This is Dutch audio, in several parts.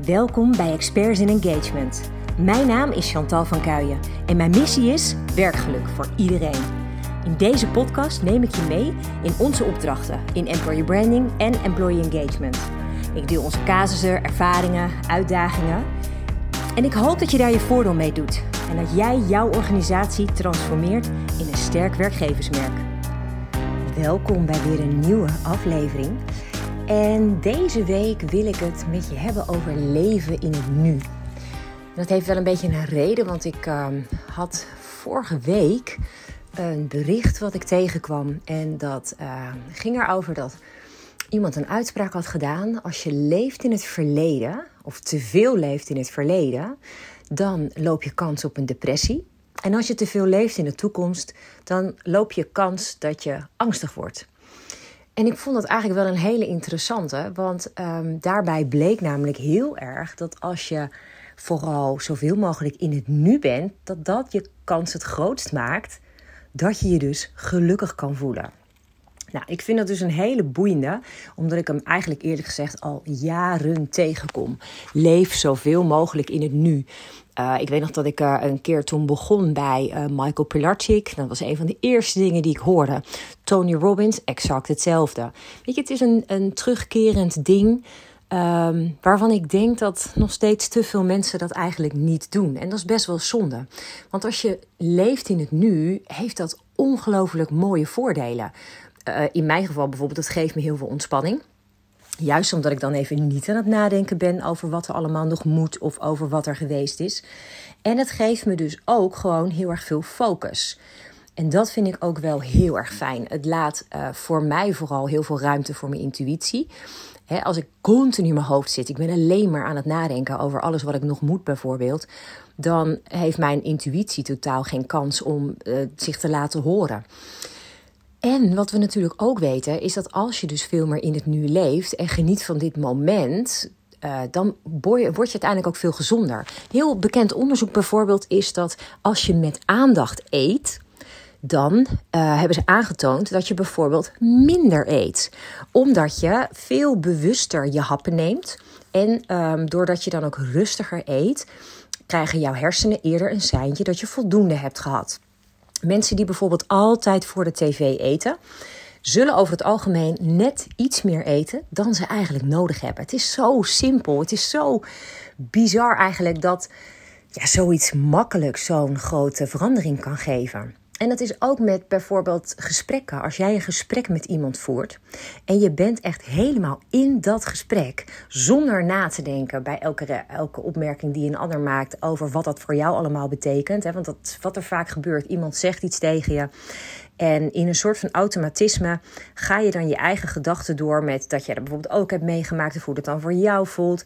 Welkom bij Experts in Engagement. Mijn naam is Chantal van Kuijen en mijn missie is werkgeluk voor iedereen. In deze podcast neem ik je mee in onze opdrachten in employer branding en employee engagement. Ik deel onze casussen, ervaringen, uitdagingen. En ik hoop dat je daar je voordeel mee doet en dat jij jouw organisatie transformeert in een sterk werkgeversmerk. Welkom bij weer een nieuwe aflevering. En deze week wil ik het met je hebben over leven in het nu. Dat heeft wel een beetje een reden, want ik ehm, had vorige week een bericht wat ik tegenkwam. En dat uh, ging erover dat iemand een uitspraak had gedaan. Als je leeft in het verleden, of te veel leeft in het verleden, dan loop je kans op een depressie. En als je te veel leeft in de toekomst, dan loop je kans dat je angstig wordt. En ik vond dat eigenlijk wel een hele interessante, want um, daarbij bleek namelijk heel erg dat als je vooral zoveel mogelijk in het nu bent, dat dat je kans het grootst maakt dat je je dus gelukkig kan voelen. Nou, ik vind dat dus een hele boeiende, omdat ik hem eigenlijk eerlijk gezegd al jaren tegenkom. Leef zoveel mogelijk in het nu. Uh, ik weet nog dat ik uh, een keer toen begon bij uh, Michael Pilarczyk. Dat was een van de eerste dingen die ik hoorde. Tony Robbins, exact hetzelfde. Weet je, het is een, een terugkerend ding. Um, waarvan ik denk dat nog steeds te veel mensen dat eigenlijk niet doen. En dat is best wel zonde. Want als je leeft in het nu, heeft dat ongelooflijk mooie voordelen. In mijn geval bijvoorbeeld, het geeft me heel veel ontspanning. Juist omdat ik dan even niet aan het nadenken ben over wat er allemaal nog moet of over wat er geweest is. En het geeft me dus ook gewoon heel erg veel focus. En dat vind ik ook wel heel erg fijn. Het laat uh, voor mij vooral heel veel ruimte voor mijn intuïtie. als ik continu in mijn hoofd zit, ik ben alleen maar aan het nadenken over alles wat ik nog moet, bijvoorbeeld, dan heeft mijn intuïtie totaal geen kans om uh, zich te laten horen. En wat we natuurlijk ook weten, is dat als je dus veel meer in het nu leeft en geniet van dit moment, uh, dan word je uiteindelijk ook veel gezonder. Heel bekend onderzoek bijvoorbeeld is dat als je met aandacht eet, dan uh, hebben ze aangetoond dat je bijvoorbeeld minder eet. Omdat je veel bewuster je happen neemt. En um, doordat je dan ook rustiger eet, krijgen jouw hersenen eerder een seintje dat je voldoende hebt gehad. Mensen die bijvoorbeeld altijd voor de tv eten, zullen over het algemeen net iets meer eten dan ze eigenlijk nodig hebben. Het is zo simpel. Het is zo bizar eigenlijk dat ja, zoiets makkelijk zo'n grote verandering kan geven. En dat is ook met bijvoorbeeld gesprekken. Als jij een gesprek met iemand voert en je bent echt helemaal in dat gesprek, zonder na te denken bij elke, elke opmerking die een ander maakt over wat dat voor jou allemaal betekent. Hè? Want dat, wat er vaak gebeurt, iemand zegt iets tegen je. En in een soort van automatisme ga je dan je eigen gedachten door met dat je dat bijvoorbeeld ook hebt meegemaakt of hoe het dan voor jou voelt.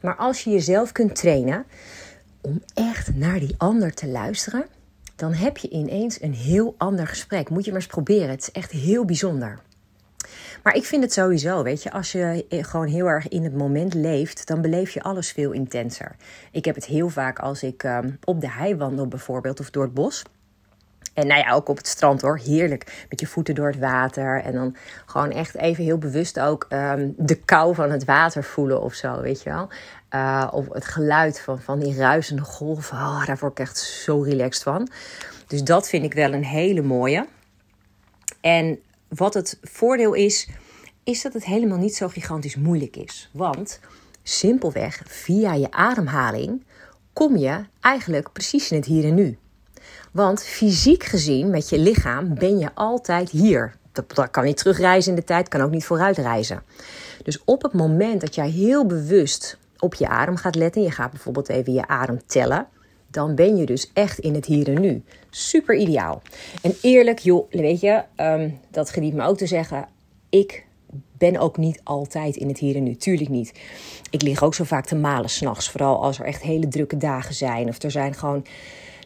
Maar als je jezelf kunt trainen om echt naar die ander te luisteren dan heb je ineens een heel ander gesprek. Moet je maar eens proberen. Het is echt heel bijzonder. Maar ik vind het sowieso, weet je, als je gewoon heel erg in het moment leeft, dan beleef je alles veel intenser. Ik heb het heel vaak als ik um, op de hei wandel bijvoorbeeld of door het bos. En nou ja, ook op het strand hoor. Heerlijk. Met je voeten door het water. En dan gewoon echt even heel bewust ook um, de kou van het water voelen of zo, weet je wel. Uh, of het geluid van, van die ruisende golven. Oh, daar word ik echt zo relaxed van. Dus dat vind ik wel een hele mooie. En wat het voordeel is, is dat het helemaal niet zo gigantisch moeilijk is. Want simpelweg via je ademhaling kom je eigenlijk precies in het hier en nu. Want fysiek gezien, met je lichaam, ben je altijd hier. Dat, kan niet terugreizen in de tijd, kan ook niet vooruitreizen. Dus op het moment dat jij heel bewust op je adem gaat letten, je gaat bijvoorbeeld even je adem tellen, dan ben je dus echt in het hier en nu. Super ideaal. En eerlijk, joh, weet je, um, dat geniet me ook te zeggen. Ik ben ook niet altijd in het hier en nu. Tuurlijk niet. Ik lig ook zo vaak te malen s'nachts. Vooral als er echt hele drukke dagen zijn. Of er zijn gewoon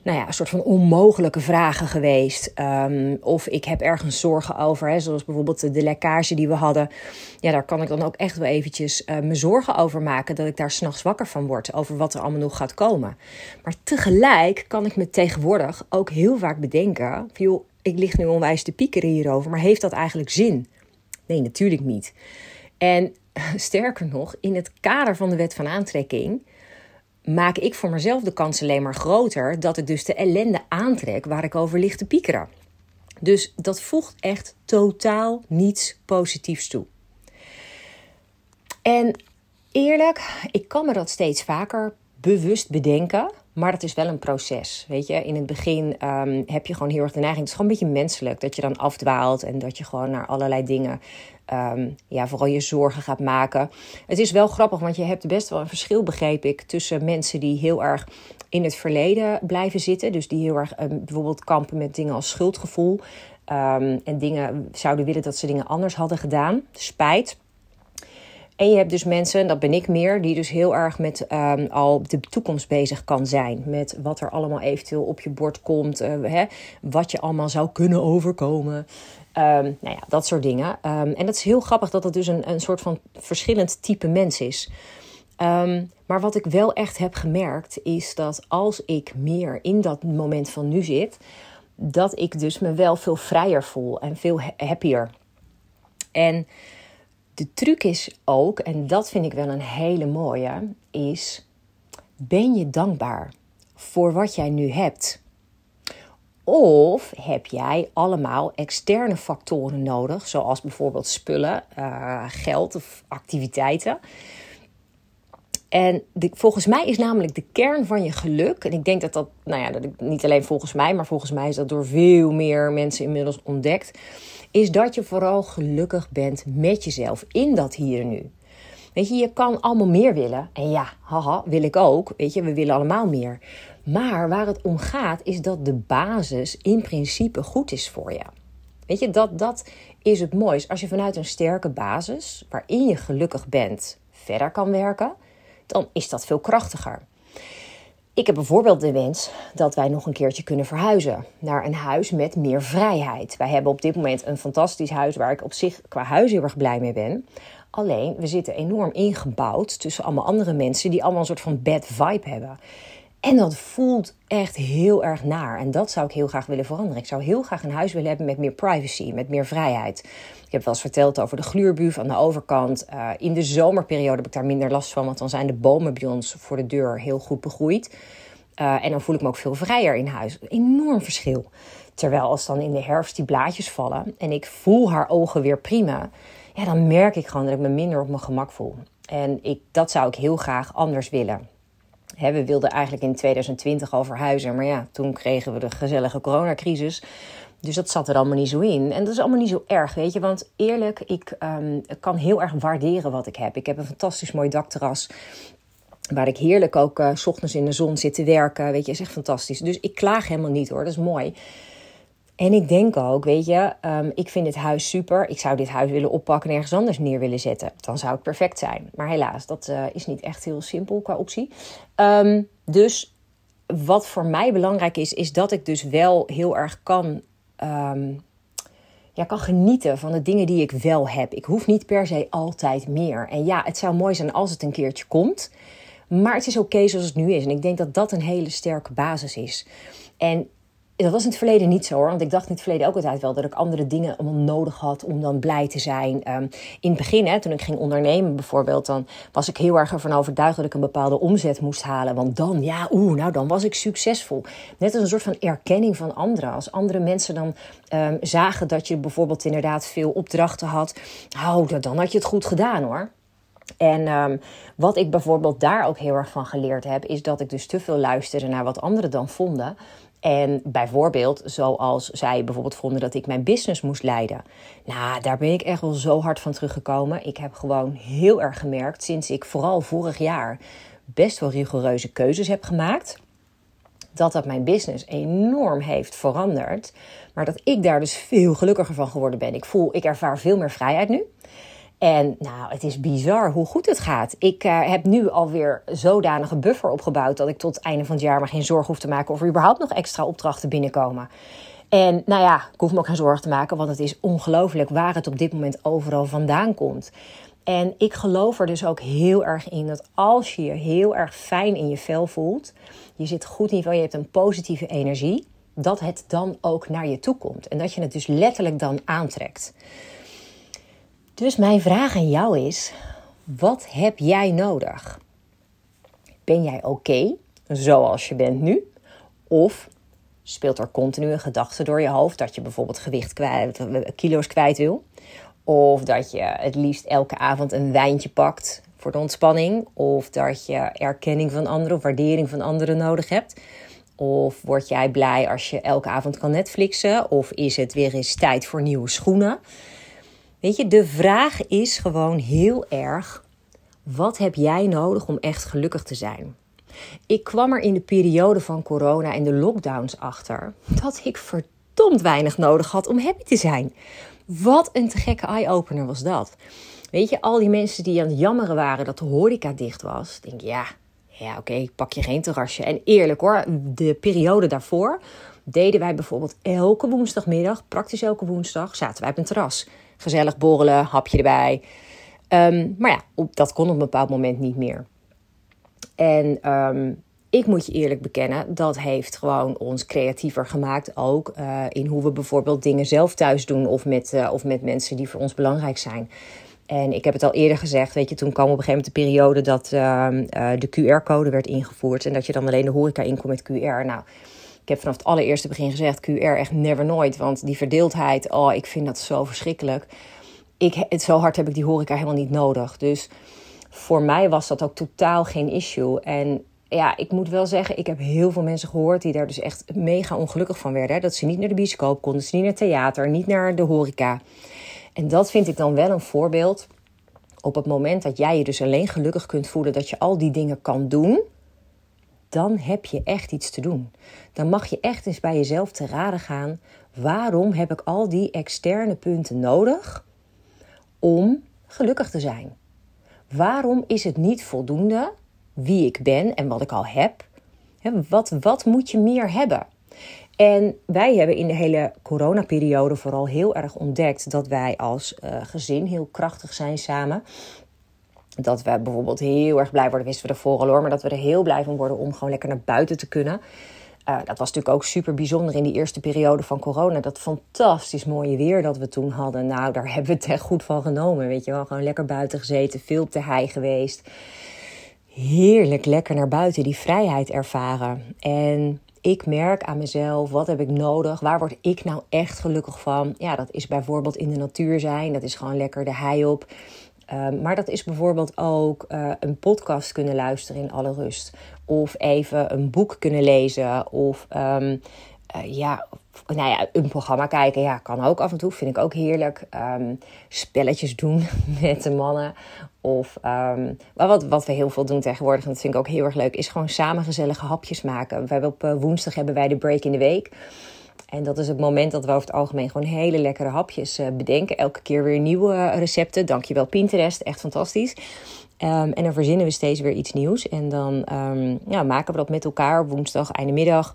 nou ja, een soort van onmogelijke vragen geweest. Um, of ik heb ergens zorgen over, hè, zoals bijvoorbeeld de, lekkage die we hadden. Ja, daar kan ik dan ook echt wel eventjes uh, me zorgen over maken. Dat ik daar s'nachts wakker van word. Over wat er allemaal nog gaat komen. Maar tegelijk kan ik me tegenwoordig ook heel vaak bedenken. Joh, ik lig nu onwijs te piekeren hierover. Maar heeft dat eigenlijk zin? Nee, natuurlijk niet. En sterker nog, in het kader van de wet van aantrekking maak ik voor mezelf de kans alleen maar groter dat ik dus de ellende aantrek waar ik over lig te piekeren. Dus dat voegt echt totaal niets positiefs toe. En eerlijk, ik kan me dat steeds vaker bewust bedenken. Maar dat is wel een proces. Weet je, in het begin ehm, heb je gewoon heel erg de neiging. Het is gewoon een beetje menselijk dat je dan afdwaalt en dat je gewoon naar allerlei dingen, ehm, ja, vooral je zorgen gaat maken. Het is wel grappig, want je hebt best wel een verschil, begreep ik, tussen mensen die heel erg in het verleden blijven zitten. Dus die heel erg ehm, bijvoorbeeld kampen met dingen als schuldgevoel. en dingen zouden willen dat ze dingen anders hadden gedaan. Spijt. En je hebt dus mensen, dat ben ik meer, die dus heel erg met um, al de toekomst bezig kan zijn. Met wat er allemaal eventueel op je bord komt. Uh, hè, wat je allemaal zou kunnen overkomen. Um, nou ja, dat soort dingen. Um, en dat is heel grappig dat het dus een, een soort van verschillend type mens is. maar wat ik wel echt heb gemerkt is dat als ik meer in dat moment van nu zit, dat ik dus me wel veel vrijer voel en veel happier. En de truc is ook, en dat vind ik wel een hele mooie, is ben je dankbaar voor wat jij nu hebt? Of heb jij allemaal externe factoren nodig, zoals bijvoorbeeld spullen, uh, geld of activiteiten? En volgens mij is namelijk de kern van je geluk, en ik denk dat dat, nou ja, dat ik, niet alleen volgens mij, maar volgens mij is dat door veel meer mensen inmiddels ontdekt, is dat je vooral gelukkig bent met jezelf in dat hier en nu. Weet je, je kan allemaal meer willen. En ja, haha, wil ik ook. Weet je, we willen allemaal meer. Maar waar het om gaat, is dat de basis in principe goed is voor je. Weet je, dat, dat is het moois. Als je vanuit een sterke basis, waarin je gelukkig bent, verder kan werken, dan is dat veel krachtiger. Ik heb bijvoorbeeld de wens dat wij nog een keertje kunnen verhuizen naar een huis met meer vrijheid. Wij hebben op dit moment een fantastisch huis waar ik op zich qua huis heel erg blij mee ben. Alleen, we zitten enorm ingebouwd tussen allemaal andere mensen die allemaal een soort van bad vibe hebben. En dat voelt echt heel erg naar. En dat zou ik heel graag willen veranderen. Ik zou heel graag een huis willen hebben met meer privacy, met meer vrijheid. Ik heb wel eens verteld over de gluurbuuf aan de overkant. Uh, in de zomerperiode heb ik daar minder last van, want dan zijn de bomen bij ons voor de deur heel goed begroeid. Uh, en dan voel ik me ook veel vrijer in huis. Enorm verschil. Terwijl als dan in de herfst die blaadjes vallen en ik voel haar ogen weer prima, ja, dan merk ik gewoon dat ik me minder op mijn gemak voel. En ik, dat zou ik heel graag anders willen we wilden eigenlijk in 2020 al verhuizen, maar ja, toen kregen we de gezellige coronacrisis. Dus dat zat er allemaal niet zo in. En dat is allemaal niet zo erg, weet je. Want eerlijk, ik um, kan heel erg waarderen wat ik heb. Ik heb een fantastisch mooi dakterras. Waar ik heerlijk ook uh, ochtends in de zon zit te werken. Weet je, is echt fantastisch. Dus ik klaag helemaal niet hoor. Dat is mooi. En ik denk ook, weet je, um, ik vind dit huis super. Ik zou dit huis willen oppakken en ergens anders neer willen zetten. Dan zou het perfect zijn. Maar helaas, dat uh, is niet echt heel simpel qua optie. Um, dus wat voor mij belangrijk is, is dat ik dus wel heel erg kan, um, ja, kan genieten van de dingen die ik wel heb. Ik hoef niet per se altijd meer. En ja, het zou mooi zijn als het een keertje komt. Maar het is oké zoals het nu is. En ik denk dat dat een hele sterke basis is. En dat was in het verleden niet zo hoor. Want ik dacht in het verleden ook altijd wel dat ik andere dingen allemaal nodig had om dan blij te zijn. Um, in het begin, hè, toen ik ging ondernemen bijvoorbeeld, dan was ik heel erg ervan overtuigd dat ik een bepaalde omzet moest halen. Want dan, ja, oeh, nou dan was ik succesvol. Net als een soort van erkenning van anderen. Als andere mensen dan um, zagen dat je bijvoorbeeld inderdaad veel opdrachten had, dan had je het goed gedaan hoor. En um, wat ik bijvoorbeeld daar ook heel erg van geleerd heb, is dat ik dus te veel luisterde naar wat anderen dan vonden. En bijvoorbeeld, zoals zij bijvoorbeeld vonden dat ik mijn business moest leiden. Nou, daar ben ik echt wel zo hard van teruggekomen. Ik heb gewoon heel erg gemerkt, sinds ik vooral vorig jaar best wel rigoureuze keuzes heb gemaakt, dat dat mijn business enorm heeft veranderd. Maar dat ik daar dus veel gelukkiger van geworden ben. Ik voel, ik ervaar veel meer vrijheid nu. En nou, het is bizar hoe goed het gaat. Ik uh, heb nu alweer zodanige buffer opgebouwd dat ik tot het einde van het jaar maar geen zorgen hoef te maken of er überhaupt nog extra opdrachten binnenkomen. En nou ja, ik hoef me ook geen zorgen te maken, want het is ongelooflijk waar het op dit moment overal vandaan komt. En ik geloof er dus ook heel erg in dat als je je heel erg fijn in je vel voelt, je zit goed in je je hebt een positieve energie, dat het dan ook naar je toe komt. En dat je het dus letterlijk dan aantrekt. Dus mijn vraag aan jou is: Wat heb jij nodig? Ben jij oké zoals je bent nu? Of speelt er continu een gedachte door je hoofd dat je bijvoorbeeld gewicht kwijt, kilo's kwijt wil? Of dat je het liefst elke avond een wijntje pakt voor de ontspanning? Of dat je erkenning van anderen of waardering van anderen nodig hebt? Of word jij blij als je elke avond kan Netflixen? Of is het weer eens tijd voor nieuwe schoenen? Weet je, de vraag is gewoon heel erg: wat heb jij nodig om echt gelukkig te zijn? Ik kwam er in de periode van corona en de lockdowns achter dat ik verdomd weinig nodig had om happy te zijn. Wat een te gekke eye-opener was dat. Weet je, al die mensen die aan het jammeren waren dat de horeca dicht was, denk ja, ja oké, pak je geen terrasje. En eerlijk hoor, de periode daarvoor deden wij bijvoorbeeld elke woensdagmiddag, praktisch elke woensdag, zaten wij op een terras. Gezellig borrelen, hapje erbij. Ehm, maar ja, dat kon op een bepaald moment niet meer. En ehm, ik moet je eerlijk bekennen, dat heeft gewoon ons creatiever gemaakt. Ook uh, in hoe we bijvoorbeeld dingen zelf thuis doen of met, uh, of met mensen die voor ons belangrijk zijn. En ik heb het al eerder gezegd, weet je, toen kwam op een gegeven moment de periode dat uh, de QR-code werd ingevoerd. En dat je dan alleen de horeca inkomt met QR. Nou, ik heb vanaf het allereerste begin gezegd, QR echt never nooit. Want die verdeeldheid, oh, ik vind dat zo verschrikkelijk. Ik, het, zo hard heb ik die horeca helemaal niet nodig. Dus voor mij was dat ook totaal geen issue. En ja, ik moet wel zeggen, ik heb heel veel mensen gehoord die daar dus echt mega ongelukkig van werden. Hè? Dat ze niet naar de bioscoop konden, ze niet naar theater, niet naar de horeca. En dat vind ik dan wel een voorbeeld. Op het moment dat jij je dus alleen gelukkig kunt voelen dat je al die dingen kan doen, dan heb je echt iets te doen. Dan mag je echt eens bij jezelf te raden gaan: waarom heb ik al die externe punten nodig om gelukkig te zijn? Waarom is het niet voldoende wie ik ben en wat ik al heb? Wat, wat moet je meer hebben? En wij hebben in de hele coronaperiode vooral heel erg ontdekt dat wij als uh, gezin heel krachtig zijn samen. Dat we bijvoorbeeld heel erg blij worden, wisten we ervoor al hoor, maar dat we er heel blij van worden om gewoon lekker naar buiten te kunnen. Uh, dat was natuurlijk ook super bijzonder in die eerste periode van corona. Dat fantastisch mooie weer dat we toen hadden. Nou, daar hebben we het echt goed van genomen. Weet je wel, gewoon lekker buiten gezeten, veel op de hei geweest. Heerlijk lekker naar buiten, die vrijheid ervaren. En ik merk aan mezelf, wat heb ik nodig? Waar word ik nou echt gelukkig van? Ja, dat is bijvoorbeeld in de natuur zijn. Dat is gewoon lekker de hei op. Um, maar dat is bijvoorbeeld ook uh, een podcast kunnen luisteren in alle rust. Of even een boek kunnen lezen. Of um, uh, ja, nou ja, een programma kijken. Ja, kan ook af en toe. Vind ik ook heerlijk. Um, spelletjes doen met de mannen. Of wat, wat we heel veel doen tegenwoordig, en dat vind ik ook heel erg leuk, is gewoon samen gezellige hapjes maken. We op uh, woensdag hebben wij de break in de week. En dat is het moment dat we over het algemeen gewoon hele lekkere hapjes uh, bedenken. Elke keer weer nieuwe recepten. Dankjewel Pinterest, echt fantastisch. Um, en dan verzinnen we steeds weer iets nieuws. En dan um, ja, maken we dat met elkaar woensdag, einde middag.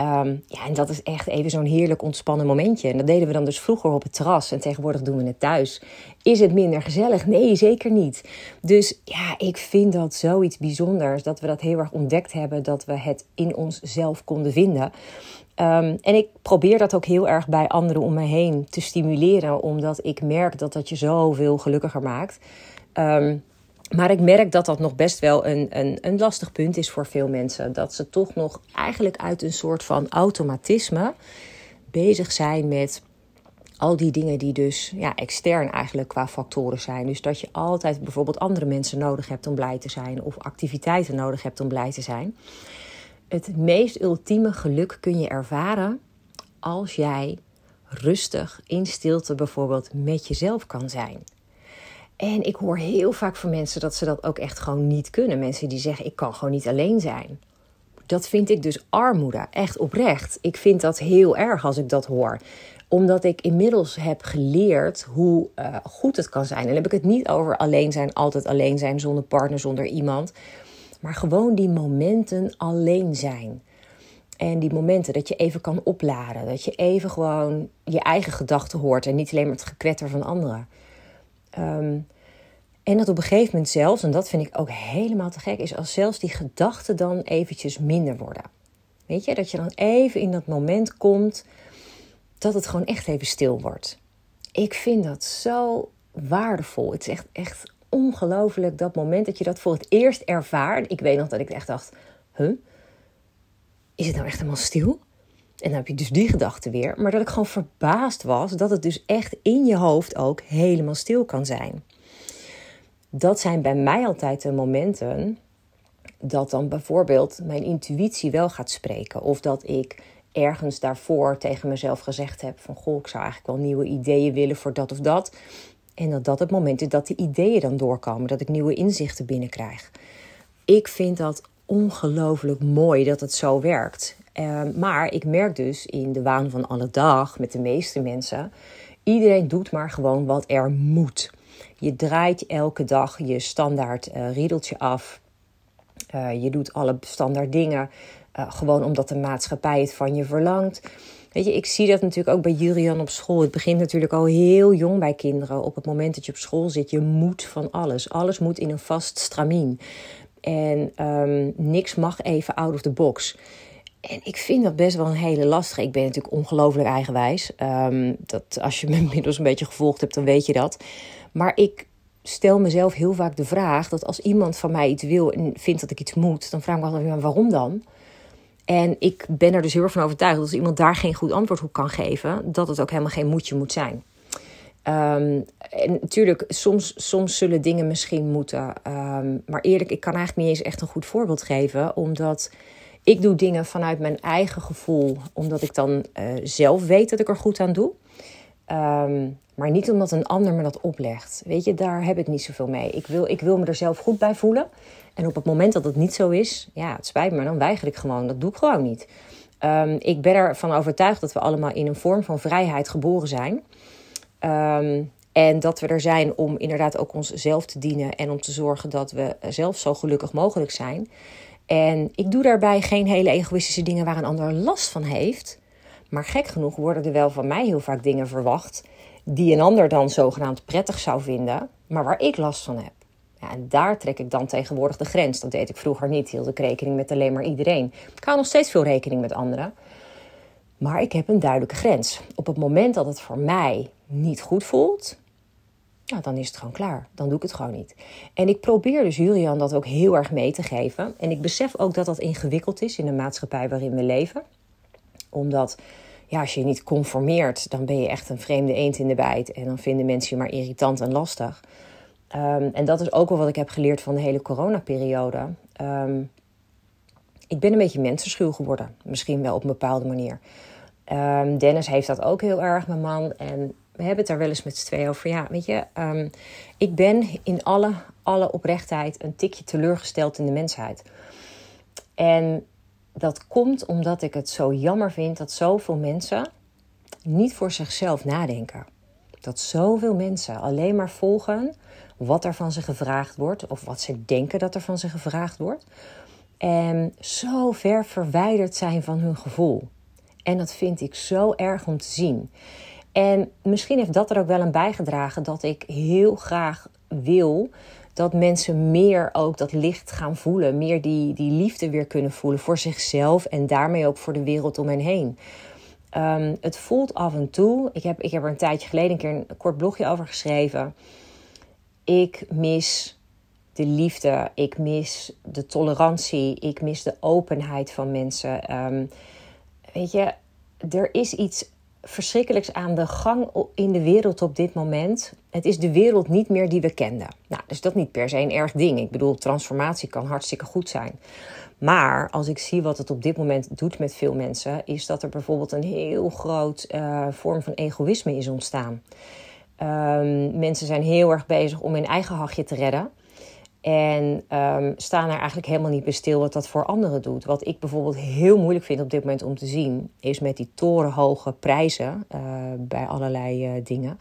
Um, ja, en dat is echt even zo'n heerlijk ontspannen momentje. En dat deden we dan dus vroeger op het terras. En tegenwoordig doen we het thuis. Is het minder gezellig? Nee, zeker niet. Dus ja, ik vind dat zoiets bijzonders. Dat we dat heel erg ontdekt hebben. Dat we het in onszelf konden vinden. Um, en ik probeer dat ook heel erg bij anderen om me heen te stimuleren. Omdat ik merk dat dat je zoveel gelukkiger maakt. Um, maar ik merk dat dat nog best wel een, een, een lastig punt is voor veel mensen. Dat ze toch nog eigenlijk uit een soort van automatisme bezig zijn met al die dingen die dus ja, extern eigenlijk qua factoren zijn. Dus dat je altijd bijvoorbeeld andere mensen nodig hebt om blij te zijn. Of activiteiten nodig hebt om blij te zijn. Het meest ultieme geluk kun je ervaren als jij rustig in stilte bijvoorbeeld met jezelf kan zijn. En ik hoor heel vaak van mensen dat ze dat ook echt gewoon niet kunnen. Mensen die zeggen: ik kan gewoon niet alleen zijn. Dat vind ik dus armoede, echt oprecht. Ik vind dat heel erg als ik dat hoor omdat ik inmiddels heb geleerd hoe uh, goed het kan zijn. En dan heb ik het niet over alleen zijn, altijd alleen zijn, zonder partner, zonder iemand. Maar gewoon die momenten alleen zijn. En die momenten dat je even kan opladen. Dat je even gewoon je eigen gedachten hoort en niet alleen maar het gekwetter van anderen. Um, en dat op een gegeven moment zelfs, en dat vind ik ook helemaal te gek, is als zelfs die gedachten dan eventjes minder worden. Weet je, dat je dan even in dat moment komt dat het gewoon echt even stil wordt. Ik vind dat zo waardevol. Het is echt, echt ongelooflijk dat moment dat je dat voor het eerst ervaart. Ik weet nog dat ik echt dacht, huh? Is het nou echt helemaal stil? En dan heb je dus die gedachte weer. Maar dat ik gewoon verbaasd was dat het dus echt in je hoofd ook helemaal stil kan zijn. Dat zijn bij mij altijd de momenten dat dan bijvoorbeeld mijn intuïtie wel gaat spreken. Of dat ik ergens daarvoor tegen mezelf gezegd heb van... goh, ik zou eigenlijk wel nieuwe ideeën willen voor dat of dat. En dat dat het moment is dat die ideeën dan doorkomen. Dat ik nieuwe inzichten binnenkrijg. Ik vind dat ongelooflijk mooi dat het zo werkt. Ehm, maar ik merk dus in de waan van alle dag met de meeste mensen... iedereen doet maar gewoon wat er moet. Je draait elke dag je standaard uh, riedeltje af. Uh, je doet alle standaard dingen uh, gewoon omdat de maatschappij het van je verlangt. Weet je, ik zie dat natuurlijk ook bij Julian op school. Het begint natuurlijk al heel jong bij kinderen. Op het moment dat je op school zit, je moet van alles. Alles moet in een vast stramien. En um, niks mag even out of the box. En ik vind dat best wel een hele lastige. Ik ben natuurlijk ongelooflijk eigenwijs. Um, dat, als je me inmiddels een beetje gevolgd hebt, dan weet je dat. Maar ik stel mezelf heel vaak de vraag dat als iemand van mij iets wil en vindt dat ik iets moet, dan vraag ik me altijd, waarom dan? En ik ben er dus heel erg van overtuigd dat als iemand daar geen goed antwoord op kan geven, dat het ook helemaal geen moedje moet zijn. Um, en natuurlijk, soms, soms zullen dingen misschien moeten. Um, maar eerlijk, ik kan eigenlijk niet eens echt een goed voorbeeld geven. Omdat ik doe dingen vanuit mijn eigen gevoel. Omdat ik dan uh, zelf weet dat ik er goed aan doe. Um, maar niet omdat een ander me dat oplegt. Weet je, daar heb ik niet zoveel mee. Ik wil, ik wil me er zelf goed bij voelen. En op het moment dat het niet zo is, ja, het spijt me, dan weiger ik gewoon. Dat doe ik gewoon niet. Um, ik ben ervan overtuigd dat we allemaal in een vorm van vrijheid geboren zijn. Um, en dat we er zijn om inderdaad ook onszelf te dienen en om te zorgen dat we zelf zo gelukkig mogelijk zijn. En ik doe daarbij geen hele egoïstische dingen waar een ander last van heeft. Maar gek genoeg worden er wel van mij heel vaak dingen verwacht die een ander dan zogenaamd prettig zou vinden, maar waar ik last van heb. Ja, en daar trek ik dan tegenwoordig de grens. Dat deed ik vroeger niet. Hield ik rekening met alleen maar iedereen. Ik hou nog steeds veel rekening met anderen. Maar ik heb een duidelijke grens. Op het moment dat het voor mij niet goed voelt, dan is het gewoon klaar. Dan doe ik het gewoon niet. En ik probeer dus Julian dat ook heel erg mee te geven. En ik besef ook dat dat ingewikkeld is in de maatschappij waarin we leven. Omdat ja, als je je niet conformeert, dan ben je echt een vreemde eend in de bijt. En dan vinden mensen je maar irritant en lastig. Um, en dat is ook wel wat ik heb geleerd van de hele coronaperiode. Um, ik ben een beetje mensenschuw geworden. Misschien wel op een bepaalde manier. Um, Dennis heeft dat ook heel erg, mijn man. En we hebben het daar wel eens met z'n tweeën over. Ja, weet je, ik ben in alle, alle oprechtheid een tikje teleurgesteld in de mensheid. En dat komt omdat ik het zo jammer vind dat zoveel mensen niet voor zichzelf nadenken. Dat zoveel mensen alleen maar volgen wat er van ze gevraagd wordt of wat ze denken dat er van ze gevraagd wordt. En zo ver verwijderd zijn van hun gevoel. En dat vind ik zo erg om te zien. En misschien heeft dat er ook wel aan bijgedragen dat ik heel graag wil dat mensen meer ook dat licht gaan voelen. Meer die, die liefde weer kunnen voelen voor zichzelf en daarmee ook voor de wereld om hen heen. Um, het voelt af en toe. Ik heb, ik heb er een tijdje geleden een keer een kort blogje over geschreven. Ik mis de liefde. Ik mis de tolerantie. Ik mis de openheid van mensen. Um, weet je, er is iets verschrikkelijks aan de gang in de wereld op dit moment. Het is de wereld niet meer die we kenden. Nou, dus dat niet per se een erg ding. Ik bedoel, transformatie kan hartstikke goed zijn. Maar als ik zie wat het op dit moment doet met veel mensen, is dat er bijvoorbeeld een heel groot uh, vorm van egoïsme is ontstaan. Um, mensen zijn heel erg bezig om hun eigen hachje te redden. En um, staan er eigenlijk helemaal niet bij stil wat dat voor anderen doet. Wat ik bijvoorbeeld heel moeilijk vind op dit moment om te zien, is met die torenhoge prijzen uh, bij allerlei uh, dingen.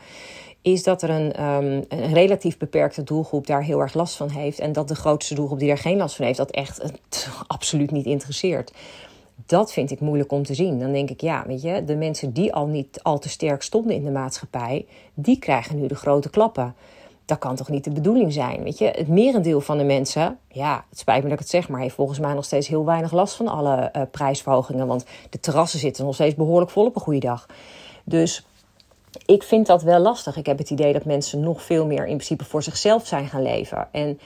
Is dat er een, um, een relatief beperkte doelgroep daar heel erg last van heeft. En dat de grootste doelgroep die daar geen last van heeft, dat echt uh, absoluut niet interesseert. Dat vind ik moeilijk om te zien. Dan denk ik, ja, weet je, de mensen die al niet al te sterk stonden in de maatschappij, die krijgen nu de grote klappen dat kan toch niet de bedoeling zijn? Weet je, het merendeel van de mensen, ja, het spijt me dat ik het zeg, maar heeft volgens mij nog steeds heel weinig last van alle uh, prijsverhogingen. Want de terrassen zitten nog steeds behoorlijk vol op een goede dag. Dus ik vind dat wel lastig. Ik heb het idee dat mensen nog veel meer in principe voor zichzelf zijn gaan leven. En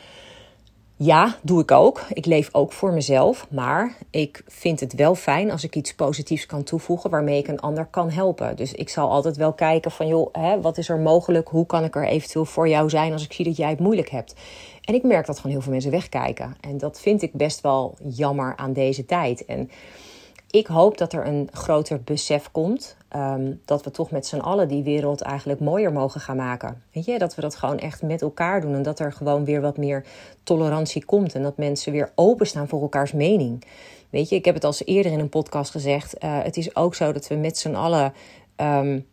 ja, doe ik ook. Ik leef ook voor mezelf. Maar ik vind het wel fijn als ik iets positiefs kan toevoegen waarmee ik een ander kan helpen. Dus ik zal altijd wel kijken van joh, hè, wat is er mogelijk? Hoe kan ik er eventueel voor jou zijn als ik zie dat jij het moeilijk hebt? En ik merk dat gewoon heel veel mensen wegkijken. En dat vind ik best wel jammer aan deze tijd. En ik hoop dat er een groter besef komt. Ehm, dat we toch met z'n allen die wereld eigenlijk mooier mogen gaan maken. Weet je, dat we dat gewoon echt met elkaar doen. En dat er gewoon weer wat meer tolerantie komt. En dat mensen weer openstaan voor elkaars mening. Weet je, ik heb het al eerder in een podcast gezegd. Uh, het is ook zo dat we met z'n allen. Um,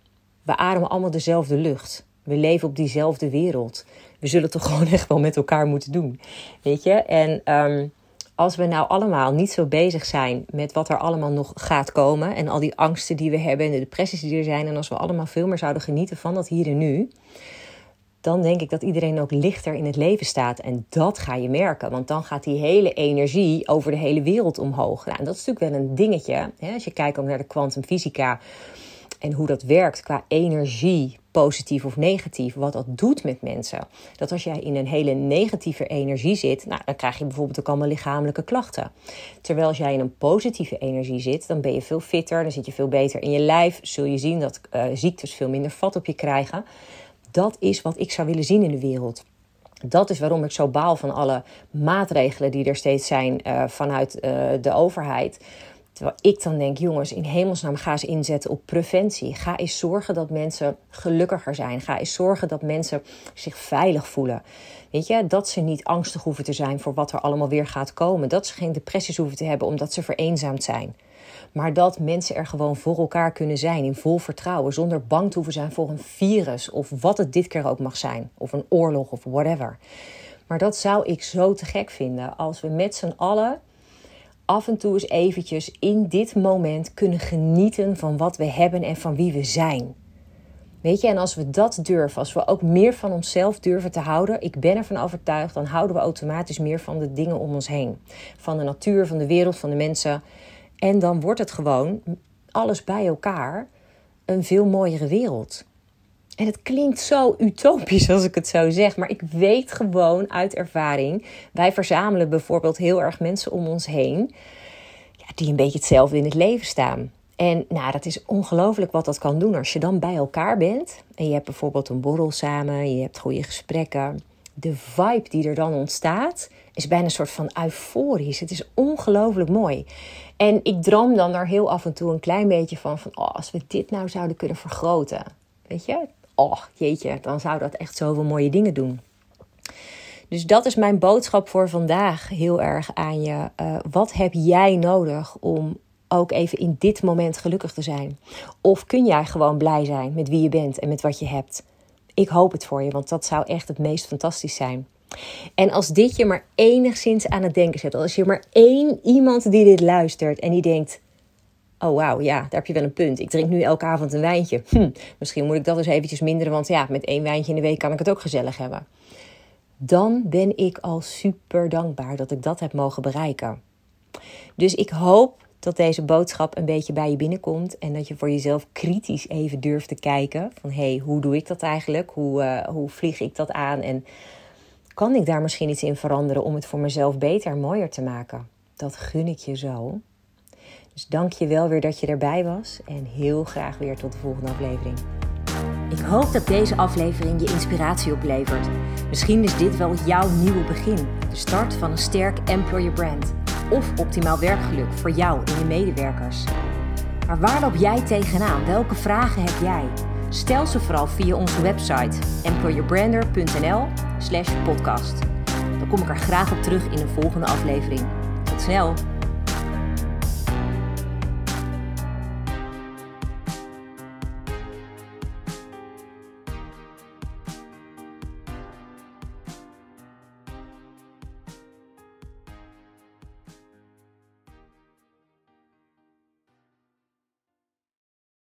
we ademen allemaal dezelfde lucht. We leven op diezelfde wereld. We zullen het toch gewoon echt wel met elkaar moeten doen. Weet je? En. Um, als we nou allemaal niet zo bezig zijn met wat er allemaal nog gaat komen en al die angsten die we hebben en de depressies die er zijn, en als we allemaal veel meer zouden genieten van dat hier en nu, dan denk ik dat iedereen ook lichter in het leven staat. En dat ga je merken, want dan gaat die hele energie over de hele wereld omhoog. Nou, en dat is natuurlijk wel een dingetje. Hè? Als je kijkt ook naar de kwantumfysica en hoe dat werkt qua energie, positief of negatief, wat dat doet met mensen. Dat als jij in een hele negatieve energie zit, nou, dan krijg je bijvoorbeeld ook allemaal lichamelijke klachten. Terwijl als jij in een positieve energie zit, dan ben je veel fitter, dan zit je veel beter in je lijf, zul je zien dat uh, ziektes veel minder vat op je krijgen. Dat is wat ik zou willen zien in de wereld. Dat is waarom ik zo baal van alle maatregelen die er steeds zijn uh, vanuit uh, de overheid. Terwijl ik dan denk, jongens, in hemelsnaam ga eens inzetten op preventie. Ga eens zorgen dat mensen gelukkiger zijn. Ga eens zorgen dat mensen zich veilig voelen. Weet je, dat ze niet angstig hoeven te zijn voor wat er allemaal weer gaat komen. Dat ze geen depressies hoeven te hebben omdat ze vereenzaamd zijn. Maar dat mensen er gewoon voor elkaar kunnen zijn in vol vertrouwen. Zonder bang te hoeven zijn voor een virus of wat het dit keer ook mag zijn. Of een oorlog of whatever. Maar dat zou ik zo te gek vinden als we met z'n allen af en toe eens eventjes in dit moment kunnen genieten van wat we hebben en van wie we zijn. Weet je, en als we dat durven, als we ook meer van onszelf durven te houden, ik ben ervan overtuigd, dan houden we automatisch meer van de dingen om ons heen. Van de natuur, van de wereld, van de mensen. En dan wordt het gewoon, alles bij elkaar, een veel mooiere wereld. En het klinkt zo utopisch als ik het zo zeg, maar ik weet gewoon uit ervaring. Wij verzamelen bijvoorbeeld heel erg mensen om ons heen ja, die een beetje hetzelfde in het leven staan. En nou, dat is ongelooflijk wat dat kan doen als je dan bij elkaar bent en je hebt bijvoorbeeld een borrel samen, je hebt goede gesprekken. De vibe die er dan ontstaat is bijna een soort van euforisch. Het is ongelooflijk mooi. En ik droom dan daar heel af en toe een klein beetje van, van oh, als we dit nou zouden kunnen vergroten. Weet je, oh jeetje, dan zou dat echt zoveel mooie dingen doen. Dus dat is mijn boodschap voor vandaag heel erg aan je. Uh, wat heb jij nodig om ook even in dit moment gelukkig te zijn? Of kun jij gewoon blij zijn met wie je bent en met wat je hebt? Ik hoop het voor je, want dat zou echt het meest fantastisch zijn. En als dit je maar enigszins aan het denken zet, als je maar één iemand die dit luistert en die denkt: Oh wauw, ja, daar heb je wel een punt. Ik drink nu elke avond een wijntje. Hm, misschien moet ik dat eens eventjes minderen, want ja, met één wijntje in de week kan ik het ook gezellig hebben. Dan ben ik al super dankbaar dat ik dat heb mogen bereiken. Dus ik hoop dat deze boodschap een beetje bij je binnenkomt en dat je voor jezelf kritisch even durft te kijken van hé, hey, hoe doe ik dat eigenlijk? Hoe, uh, hoe vlieg ik dat aan? En kan ik daar misschien iets in veranderen om het voor mezelf beter en mooier te maken? Dat gun ik je zo. Dus dank je wel weer dat je erbij was en heel graag weer tot de volgende aflevering. Ik hoop dat deze aflevering je inspiratie oplevert. Misschien is dit wel jouw nieuwe begin, de start van een sterk employer brand of optimaal werkgeluk voor jou en je medewerkers. Maar waar loop jij tegenaan? Welke vragen heb jij? Stel ze vooral via onze website employerbrander.nl/podcast. Dan kom ik er graag op terug in een volgende aflevering. Tot snel!